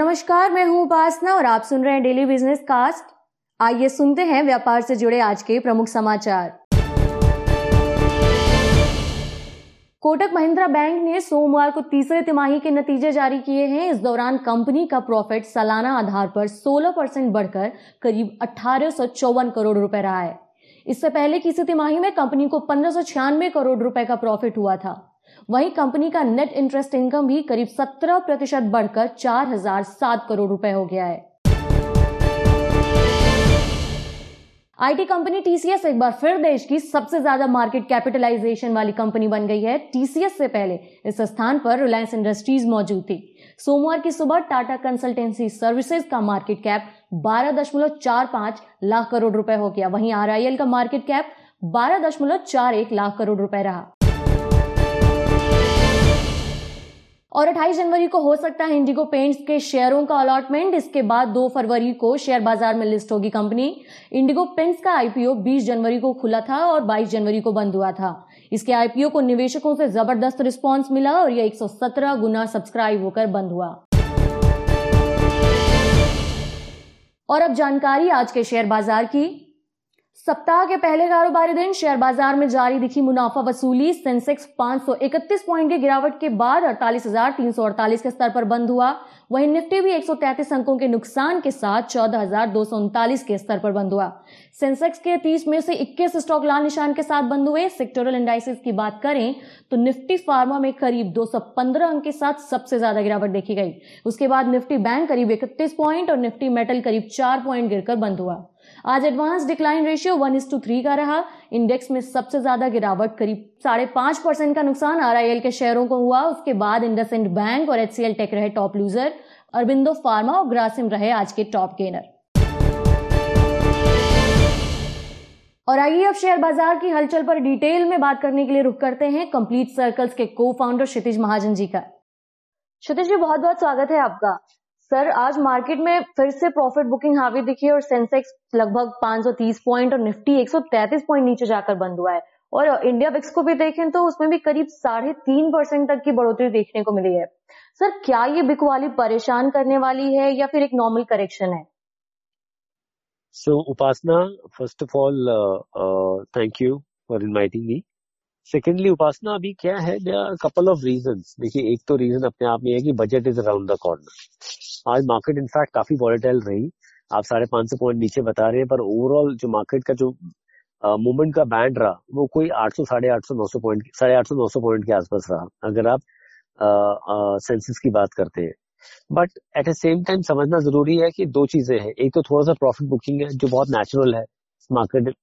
नमस्कार, मैं हूँ उपासना और आप सुन रहे हैं डेली बिज़नेस कास्ट आइए सुनते हैं व्यापार से जुड़े आज के प्रमुख समाचार। कोटक महिंद्रा बैंक ने सोमवार को तीसरे तिमाही के नतीजे जारी किए हैं। इस दौरान कंपनी का प्रॉफिट सालाना आधार पर 16 परसेंट बढ़कर करीब अठारह सौ चौवन करोड़ रुपए रहा है। इससे पहले किसी तिमाही में कंपनी को पंद्रह करोड़ रुपए का प्रॉफिट हुआ था। वहीं कंपनी का नेट इंटरेस्ट इनकम भी करीब 17 प्रतिशत बढ़कर चार हज़ार सात करोड़ रुपए हो गया है। आईटी कंपनी टीसीएस एक बार फिर देश की सबसे ज़्यादा मार्केट कैपिटलाइजेशन वाली कंपनी बन गई है। टीसीएस से पहले इस स्थान पर रिलायंस इंडस्ट्रीज़ मौजूद थी। सोमवार की सुबह टाटा कंसल्टेंसी सर्विसेज़ का मार्केट कैप 12.45 लाख करोड़ रुपए हो गया। वहीं आरआईएल का मार्केट कैप 12.41 लाख करोड़ रुपए रहा। और 28 जनवरी को हो सकता है इंडिगो पेंट्स के शेयरों का अलॉटमेंट। इसके बाद 2 फरवरी को शेयर बाज़ार में लिस्ट होगी कंपनी। इंडिगो पेंट्स का आईपीओ 20 जनवरी को खुला था और 22 जनवरी को बंद हुआ था। इसके आईपीओ को निवेशकों से ज़बरदस्त रिस्पांस मिला और यह 117 गुना सब्सक्राइब होकर बंद हुआ। और अब जानकारी आज के शेयर बाज़ार की। सप्ताह के पहले कारोबारी दिन शेयर बाज़ार में जारी दिखी मुनाफा वसूली। सेंसेक्स 531 पॉइंट की गिरावट के बाद 48,348 के स्तर पर बंद हुआ। वहीं निफ्टी भी 133 अंकों के नुकसान के साथ चौदह के स्तर पर बंद हुआ। सेंसेक्स के 30 में से 21 स्टॉक लाल निशान के साथ बंद हुए। सेक्टोरल इंडाइसिस की बात करें तो निफ्टी फार्मा में करीब 215 अंक के साथ सबसे ज़्यादा गिरावट देखी गई। उसके बाद निफ्टी बैंक करीब इकतीस पॉइंट और निफ्टी मेटल करीब चार पॉइंट गिरकर बंद हुआ। आज advance decline ratio one is to three का रहा। इंडेक्स में सबसे ज़्यादा गिरावट करीब साढ़े पाँच परसेंट का नुकसान आर के शेयरों को हुआ। उसके बाद इंडस बैंक और एचसीएल टेक रहे टॉप लूजर अरबिंदो फार्मा और ग्रासिम रहे आज के टॉप गेनर और आइए अब शेयर बाज़ार की हलचल पर डिटेल में बात करने के लिए रुक करते हैं कंप्लीट सर्कल्स के को फाउंडर क्षितिज महाजन जी का। क्षितिज जी बहुत बहुत स्वागत है आपका। सर, आज मार्केट में फिर से प्रॉफिट बुकिंग हावी दिखी और सेंसेक्स लगभग 530 पॉइंट और निफ्टी 133 पॉइंट नीचे जाकर बंद हुआ है। और इंडिया विक्स को भी देखें तो उसमें भी करीब साढ़े तीन परसेंट तक की बढ़ोतरी देखने को मिली है। सर, क्या ये बिकवाली परेशान करने वाली है या फिर एक नॉर्मल करेक्शन है? So Upasana first of all thank you for inviting me secondly Upasana अभी क्या है? कपल ऑफ़ रीजन देखिए, एक तो रीजन अपने आप में है कि budget is around the corner आज मार्केट इनफैक्ट काफ़ी वॉलेटाइल रही। आप साढ़े पाँच सौ पॉइंट नीचे बता रहे हैं, पर ओवरऑल जो मार्केट का जो मूवमेंट का बैंड रहा, वो कोई आठ सौ, साढ़े आठ सौ, नौ सौ पॉइंट साढ़े आठ सौ, नौ सौ पॉइंट के आसपास रहा, अगर आप सेंसिस की बात करते हैं। But at the same time समझना ज़रूरी है कि दो चीज़ें हैं। एक तो थोड़ा सा प्रॉफिट बुकिंग है, जो बहुत नेचुरल है। मार्केट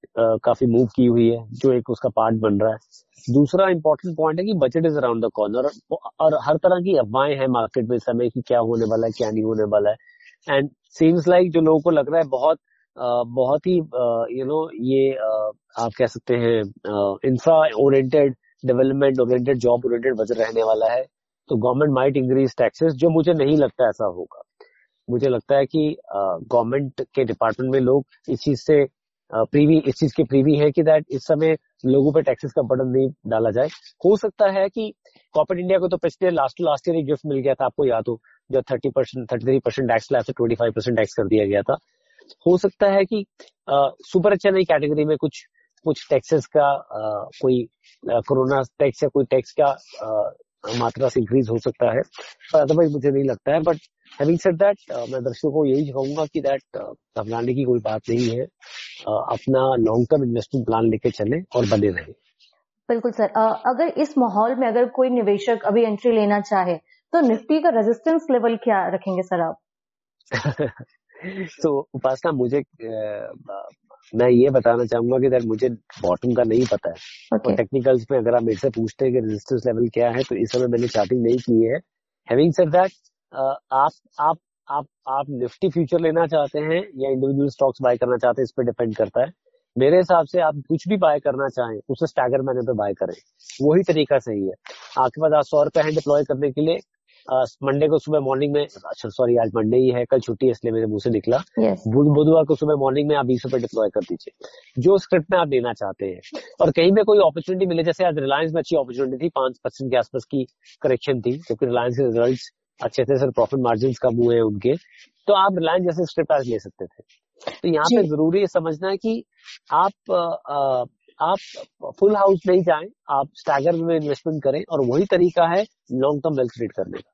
काफ़ी मूव की हुई है, जो एक उसका पार्ट बन रहा है। दूसरा इंपॉर्टेंट पॉइंट है कि budget is around the corner और हर तरह की अफवाहें हैं मार्केट में समय की क्या होने वाला है, क्या नहीं होने वाला है। एंड सीम्स लाइक जो लोगों को लग रहा है बहुत बहुत ही यू नो ये आप कह सकते हैं infra oriented development oriented job oriented budget रहने वाला है। तो गवर्नमेंट माइट इंक्रीज टैक्सेस जो मुझे नहीं लगता ऐसा होगा। मुझे लगता है कि गवर्नमेंट के डिपार्टमेंट में लोग इस चीज़ से प्रीवी इस चीज़ के प्रीवी है कि दैट इस समय लोगों पे टैक्सेस का बर्डन नहीं डाला जाए। हो सकता है कि कॉर्पोरेट इंडिया को तो पिछले लास्ट लास्ट ईयर एक गिफ्ट मिल गया था आपको याद हो जब thirty percent thirty three percent tax लाया था ट्वेंटी फाइव परसेंट टैक्स कर दिया गया था। हो सकता है कि सुपर अच्छा नई कैटेगरी में कुछ कुछ टैक्सेस का आ, कोई कोरोना टैक्स या कोई टैक्स का मात्रा से इंक्रीज हो सकता है। पर अदरवाइज़ मुझे नहीं लगता है। बट हैविंग सेड दैट मैं दर्शकों को यही कहूँगा कि दैट घबराने की कोई बात नहीं है। अपना लॉन्ग टर्म इन्वेस्टमेंट प्लान लेके चले और बने रहे। बिल्कुल सर। अगर इस माहौल में अगर कोई निवेशक अभी एंट्री लेना चाहे तो निफ्टी का रेजिस्टेंस लेवल क्या रखेंगे सर आप? तो उपासना मुझे मैं ये बताना चाहूँगा कि मुझे बॉटम का नहीं पता है okay. और टेक्निकल्स में अगर आप मेरे से पूछते हैं कि रेजिस्टेंस लेवल क्या है तो इस समय मैंने चार्टिंग नहीं की है। हैविंग सेड दैट आप आप आप आप निफ्टी फ्यूचर लेना चाहते हैं या इंडिविजुअल स्टॉक्स बाय करना चाहते हैं इस पर डिपेंड करता है। मेरे हिसाब से आप कुछ भी बाय करना चाहें उसे स्टैगर मैंने पे बाय करें। वही तरीका सही है। आपके पास आज सौ रुपए हैं डिप्लॉय करने के लिए मंडे को सुबह मॉर्निंग में अच्छा सॉरी आज मंडे ही है कल छुट्टी है इसलिए मेरे मुँह से निकला। Yes. बुधवार को सुबह मॉर्निंग में आप बीस रुपए डिप्लॉय कर दीजिए। जो स्क्रिप्ट में आप देना चाहते हैं और कहीं में कोई अपॉर्चुनिटी मिले जैसे आज रिलायंस में अच्छी अपॉर्चुनिटी थी पाँच परसेंट के आसपास की करेक्शन थी क्योंकि रिलायंस के रिज़ल्ट अच्छे से सर प्रॉफिट मार्जिन कम हुए हैं उनके। तो आप रिलायंस जैसे स्क्रिप्ट आज ले सकते थे। तो यहाँ पे ज़रूरी है समझना है कि आप आ, आप फुल हाउस नहीं जाएँ आप स्टैगर में इन्वेस्टमेंट करें और वही तरीका है लॉन्ग टर्म वेल्थ क्रिएट करने का।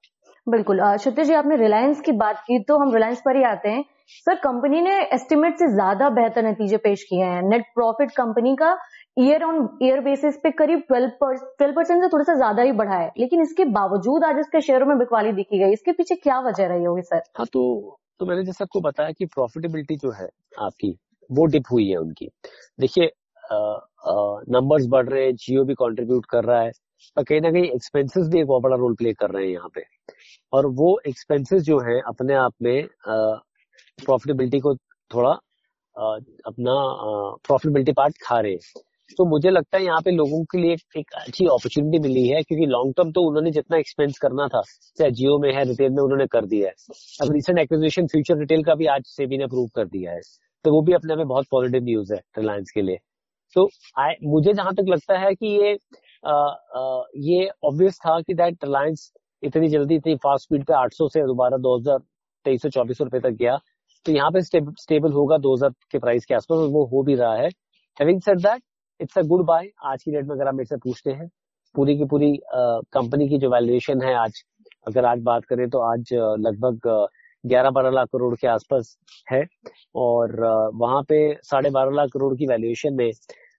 बिल्कुल क्षत्रिय जी आपने रिलायंस की बात की तो हम रिलायंस पर ही आते हैं। सर कंपनी ने एस्टिमेट से ज़्यादा बेहतर नतीजे पेश किए हैं। नेट प्रॉफिट कंपनी का ईयर ऑन ईयर बेसिस पे करीब ट्वेल्व ट्वेल्व परसेंट से थोड़ा सा ज़्यादा ही बढ़ा है। लेकिन इसके बावजूद आज इसके शेयरों में बिकवाली दिखी गई। इसके पीछे क्या वजह रही होगी सर? हाँ तो तो मैंने जैसे आपको बताया कि प्रॉफिटेबिलिटी जो है आपकी वो डिप हुई है उनकी। देखिए नंबर्स बढ़ रहे हैं जियो भी कंट्रीब्यूट कर रहा है। और कहीं ना कहीं एक्सपेंसेस भी एक बहुत बड़ा रोल प्ले कर रहे हैं यहाँ पे। और वो एक्सपेंसेस जो है अपने आप में प्रॉफिटेबिलिटी को थोड़ा आ, अपना प्रॉफिटेबिलिटी पार्ट खा रहे हैं। तो मुझे लगता है यहाँ पे लोगों के लिए एक, अच्छी अपॉर्चुनिटी मिली है क्योंकि लॉन्ग टर्म तो उन्होंने जितना एक्सपेंस करना था चाहे जियो में है रिटेल में उन्होंने कर दिया है। अब रिसेंट एक्विजिशन फ्यूचर रिटेल का भी आज सेबी ने अप्रूव कर दिया है। तो वो भी अपने में बहुत पॉजिटिव न्यूज़ है रिलायंस के लिए। तो आई मुझे जहाँ तक लगता है कि ये आ, आ, ये ऑब्वियस था कि दैट रिलायंस इतनी जल्दी इतनी फास्ट स्पीड पे 800 से दोबारा दो हज़ार तेईस सौ रुपए तक गया। तो यहाँ पे स्टेबल होगा 2000 के प्राइस के आसपास वो हो भी रहा है। Having said that it's a good buy आज की डेट में अगर आप मेरे से पूछते हैं पूरी की पूरी कंपनी की जो वैल्यूएशन है आज अगर आज बात करें तो आज लगभग ग्यारह बारह लाख करोड़ के आसपास है। और वहाँ पे साढ़े बारह लाख करोड़ की वैल्यूएशन में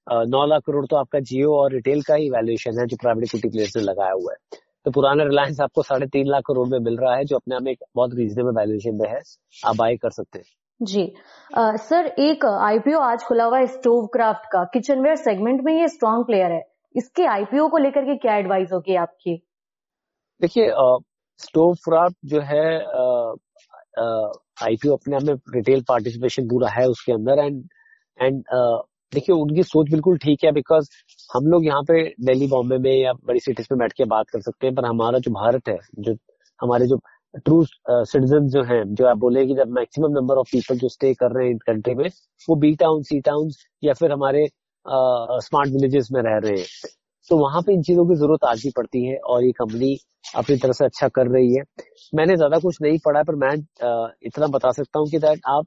नौ लाख करोड़ तो आपका जियो और रिटेल का ही वैल्यूएशन है जो प्राइवेट इक्विटी प्लेयर्स ने लगाया हुआ है। तो पुराना रिलायंस आपको साढ़े तीन लाख करोड़ में मिल रहा है जो अपने आप में एक बहुत रीजनेबल वैल्यूएशन में है। आप बाय कर सकते हैं। जी। आ, सर एक आईपीओ आज खुला हुआ है स्टोव क्राफ्ट का। किचनवेयर सेगमेंट में ये स्ट्रॉन्ग प्लेयर है। इसके आईपीओ को लेकर के क्या एडवाइस होगी आपकी? देखिए स्टोव क्राफ्ट जो है आईपीओ अपने आप में रिटेल पार्टिसिपेशन पूरा है उसके अंदर। एंड एंड देखिए उनकी सोच बिल्कुल ठीक है बिकॉज़ हम लोग यहाँ पे दिल्ली बॉम्बे में या बड़ी सिटीज़ में बैठ के बात कर सकते हैं पर हमारा जो भारत है जो हमारे जो ट्रू सिटीजन uh, जो हैं जो आप बोले कि जब मैक्सिमम नंबर ऑफ़ पीपल जो स्टे कर रहे हैं इन कंट्री में वो बी टाउन सी टाउन या फिर हमारे स्मार्ट uh, विलेजेस में रह रहे हैं। तो वहाँ पे इन चीज़ों की ज़रूरत आज भी पड़ती है और ये कंपनी अपनी तरह से अच्छा कर रही है। मैंने ज़्यादा कुछ नहीं पढ़ा पर मैं uh, इतना बता सकता हूँ कि दैट आप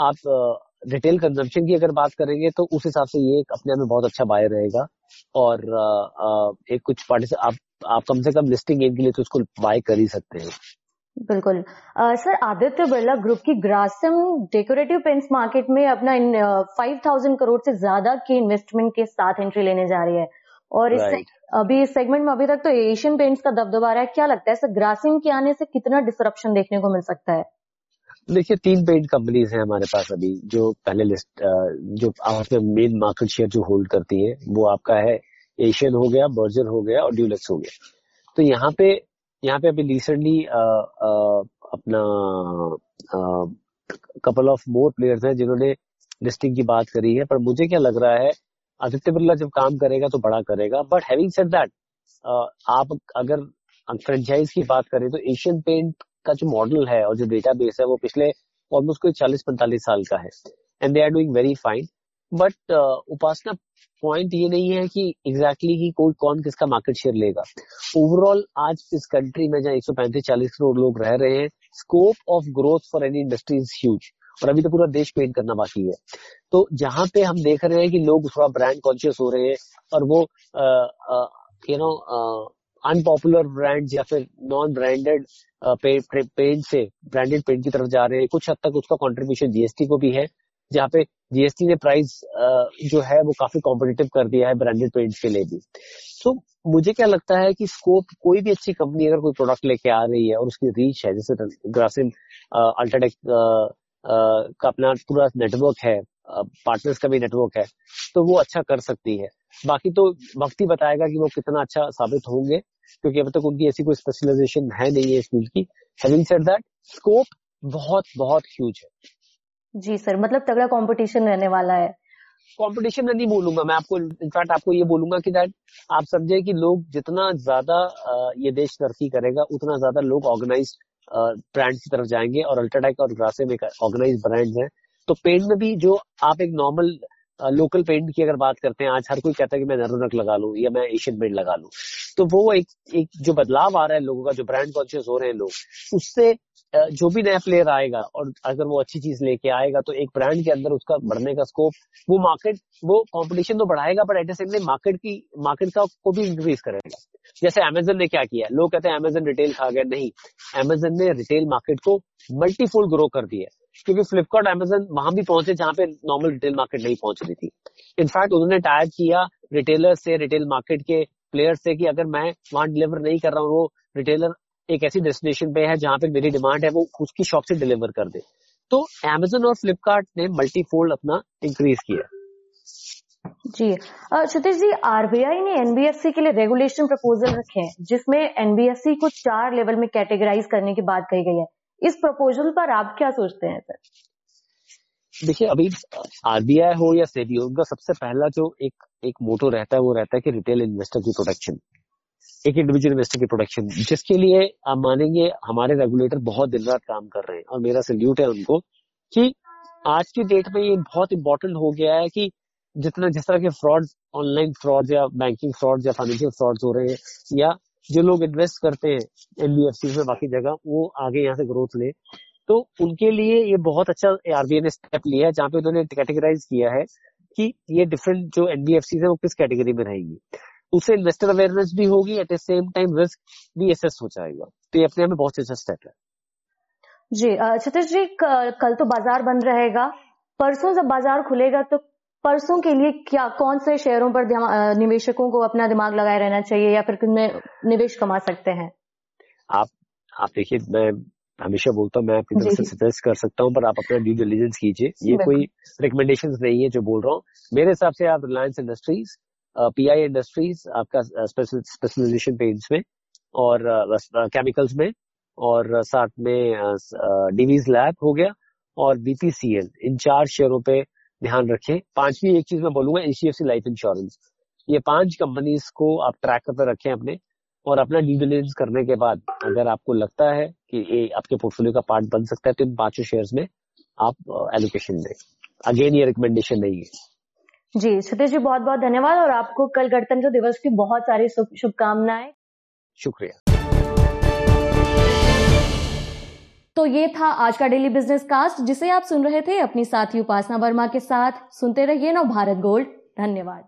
आप रिटेल कंजम्पशन की अगर बात करेंगे तो उस हिसाब से ये अपने आप में बहुत अच्छा बाय रहेगा। और एक कुछ पार्टी आप आप कम से कम लिस्टिंग गेन के लिए तो उसको बाय कर ही सकते हैं। बिल्कुल। सर आदित्य बिरला ग्रुप की ग्रासम डेकोरेटिव पेंट्स मार्केट में अपना इन फाइव थाउज़ेंड करोड़ से ज़्यादा की इन्वेस्टमेंट के साथ एंट्री लेने जा रही है। और right. इस अभी इस सेगमेंट में अभी तक तो एशियन पेंट्स का दबदबा रहा है। क्या लगता है सर ग्रासिम के आने से कितना डिसरप्शन देखने को मिल सकता है? देखिए, तीन पेंट कंपनीज़ हैं हमारे पास अभी, जो पहले लिस्ट जो आपके मेन मार्केट शेयर जो होल्ड करती है, वो आपका है एशियन हो गया बर्जर हो गया और ड्यूलेक्स हो गया। तो यहाँ पे यहाँ पे अभी रिसेंटली अपना कपल ऑफ़ मोर प्लेयर्स हैं जिन्होंने लिस्टिंग की बात करी है, पर मुझे क्या लग रहा है, आदित्य बिरला जब काम करेगा तो बड़ा करेगा बट हैविंग सेड दैट आप अगर फ्रेंचाइज की बात करें तो एशियन पेंट का जो मॉडल है और जो डेटा बेस है, वो पिछले ऑलमोस्ट कोई चालीस पैंतालीस साल का है। And they are doing very fine but Upasana point ये नहीं है कि एग्जैक्टली exactly कोई कौन किसका मार्केट शेयर लेगा। ओवरऑल आज इस कंट्री में जहाँ एक सौ पैंतीस चालीस करोड़ लोग रह रहे हैं scope of growth for any industry is huge और अभी तो पूरा देश पेंट करना बाकी है। तो जहाँ पे हम देख रहे हैं कि लोग थोड़ा ब्रांड कॉन्शियस हो रहे हैं और वो यू नो अनपॉपुलर ब्रांड या फिर नॉन ब्रांडेड पेंट से ब्रांडेड पेंट की तरफ़ जा रहे हैं। कुछ हद तक उसका कंट्रीब्यूशन जीएसटी को भी है, जहाँ पे जीएसटी ने प्राइस जो है वो काफ़ी कॉम्पिटेटिव कर दिया है ब्रांडेड पेंट के लिए भी। तो मुझे क्या लगता है कि स्कोप कोई भी अच्छी कंपनी अगर कोई प्रोडक्ट लेके आ रही है और उसकी रीच है, जैसे ग्रासिम अल्ट्राटेक का अपना पूरा नेटवर्क है पार्टनर्स का भी नेटवर्क है तो वो अच्छा कर सकती है। बाकी तो वक्त ही बताएगा कि वो कितना अच्छा साबित होंगे। क्योंकि अब तक उनकी ऐसी कोई स्पेशलाइजेशन है नहीं है इस फ़ील्ड की। हैविंग सेड दैट स्कोप बहुत बहुत ह्यूज है। जी सर मतलब तगड़ा कंपटीशन रहने वाला है। कंपटीशन नहीं बोलूँगा मैं आपको इनफैक्ट आपको ये बोलूँगा कि दैट आप समझे कि लोग जितना ज़्यादा ये देश तरक्की करेगा उतना ज़्यादा लोग ऑर्गेनाइज ब्रांड की तरफ़ जाएँगे और अल्ट्राटेक और ग्रासे में ऑर्गेनाइज ब्रांड है। तो पेंट में भी जो आप एक नॉर्मल लोकल पेंट की अगर बात करते हैं, आज हर कोई कहता है कि मैं नरोनक लगा लूँ या मैं एशियन पेंट लगा लूँ। तो वो एक एक जो बदलाव आ रहा है लोगों का, जो ब्रांड कॉन्शियस हो रहे हैं लोग, उससे जो भी नया प्लेयर आएगा और अगर वो अच्छी चीज़ लेके आएगा तो एक ब्रांड के अंदर उसका बढ़ने का स्कोप वो मार्केट वो कंपटीशन तो बढ़ाएगा but at the same time market की मार्केट का को भी इंक्रीज करेगा। जैसे अमेजन ने क्या किया? लोग कहते हैं अमेजन रिटेल खा गया। नहीं अमेजन ने रिटेल मार्केट को मल्टीफोल्ड ग्रो कर दिया क्योंकि फ्लिपकार्ट अमेजन वहाँ भी पहुँचे जहाँ पे नॉर्मल रिटेल मार्केट नहीं पहुँच रही थी। इनफैक्ट उन्होंने टाइप किया रिटेलर से रिटेल मार्केट के प्लेयर से कि अगर मैं वहाँ डिलीवर नहीं कर रहा हूँ, वो रिटेलर एक ऐसी डेस्टिनेशन पे है जहाँ पे मेरी डिमांड है, वो उसकी शॉप से डिलीवर कर दे। तो अमेजन और फ्लिपकार्ट ने मल्टीफोल्ड अपना इंक्रीज किया। जी। सतीश जी आरबीआई ने एनबीएफसी के लिए रेगुलेशन प्रपोजल रखे हैं, जिसमें एनबीएफसी को चार लेवल में कैटेगराइज करने की बात कही गई है। इस प्रपोजल पर आप क्या सोचते हैं, सर? देखिए, अभी आरबीआई हो या सेबी हो, उनका सबसे पहला जो एक एक मोटो रहता है, वो रहता है कि रिटेल इन्वेस्टर की प्रोटेक्शन एक इंडिविजुअल इन्वेस्टर की प्रोटेक्शन जिसके लिए आप मानेंगे, हमारे रेगुलेटर बहुत दिन रात काम कर रहे हैं, और मेरा सल्यूट है उनको, कि आज की डेट में ये बहुत इंपॉर्टेंट हो गया है कि जितना, जिस तरह के फ्रॉड ऑनलाइन फ्रॉड या बैंकिंग फ्रॉड या फाइनेंशियल फ्रॉड हो रहे हैं, या जो लोग इन्वेस्ट करते हैं एनबीएफसी में बाकी जगह, वो आगे यहाँ से ग्रोथ ले। तो उनके लिए ये बहुत अच्छा आरबीआई ने स्टेप लिया है, जहाँ पे उन्होंने कैटेगराइज किया है कि ये डिफरेंट जो एनबीएफसी है, वो किस कैटेगरी में रहेंगी। उससे इन्वेस्टर अवेयरनेस भी होगी at the same time risk भी एसेस हो जाएगा। तो ये अपने आप में बहुत अच्छा स्टेप है। जी छतीश जी कल तो बाज़ार बंद रहेगा। परसों जब बाज़ार खुलेगा तो परसों के लिए क्या कौन से शेयरों पर निवेशकों को अपना दिमाग लगाए रहना चाहिए या फिर किनमें निवेश कमा सकते हैं? आप आप देखिए मैं हमेशा बोलता हूँ मैं आपकी तरफ़ से सजेस्ट कर सकता हूँ पर आप अपना ड्यू डिलीजेंस कीजिए। ये कोई रिकमेंडेशन नहीं है जो बोल रहा हूँ। मेरे हिसाब से आप Reliance Industries P I Industries आपका स्पेशलाइजेशन पेंट्स में और केमिकल्स में और साथ में डीवीज लैब हो गया और बीपीसीएल इन चार शेयरों पे ध्यान रखें। पांचवी एक चीज़ मैं बोलूँगा एचडीएफसी लाइफ इंश्योरेंस ये पाँच कंपनीज़ को आप ट्रैक पर रखें अपने और अपना ड्यू डिलीजेंस करने के बाद अगर आपको लगता है कि ये आपके पोर्टफोलियो का पार्ट बन सकता है तो इन पाँचों शेयर्स में आप एलोकेशन दें। अगेन ये रिकमेंडेशन नहीं है। जी सतीश जी बहुत बहुत धन्यवाद और आपको कल गणतंत्र दिवस की बहुत सारी शुभकामनाएँ। शुक्रिया। तो ये था आज का डेली बिज़नेस कास्ट जिसे आप सुन रहे थे अपनी साथी उपासना वर्मा के साथ। सुनते रहिए नव भारत गोल्ड धन्यवाद।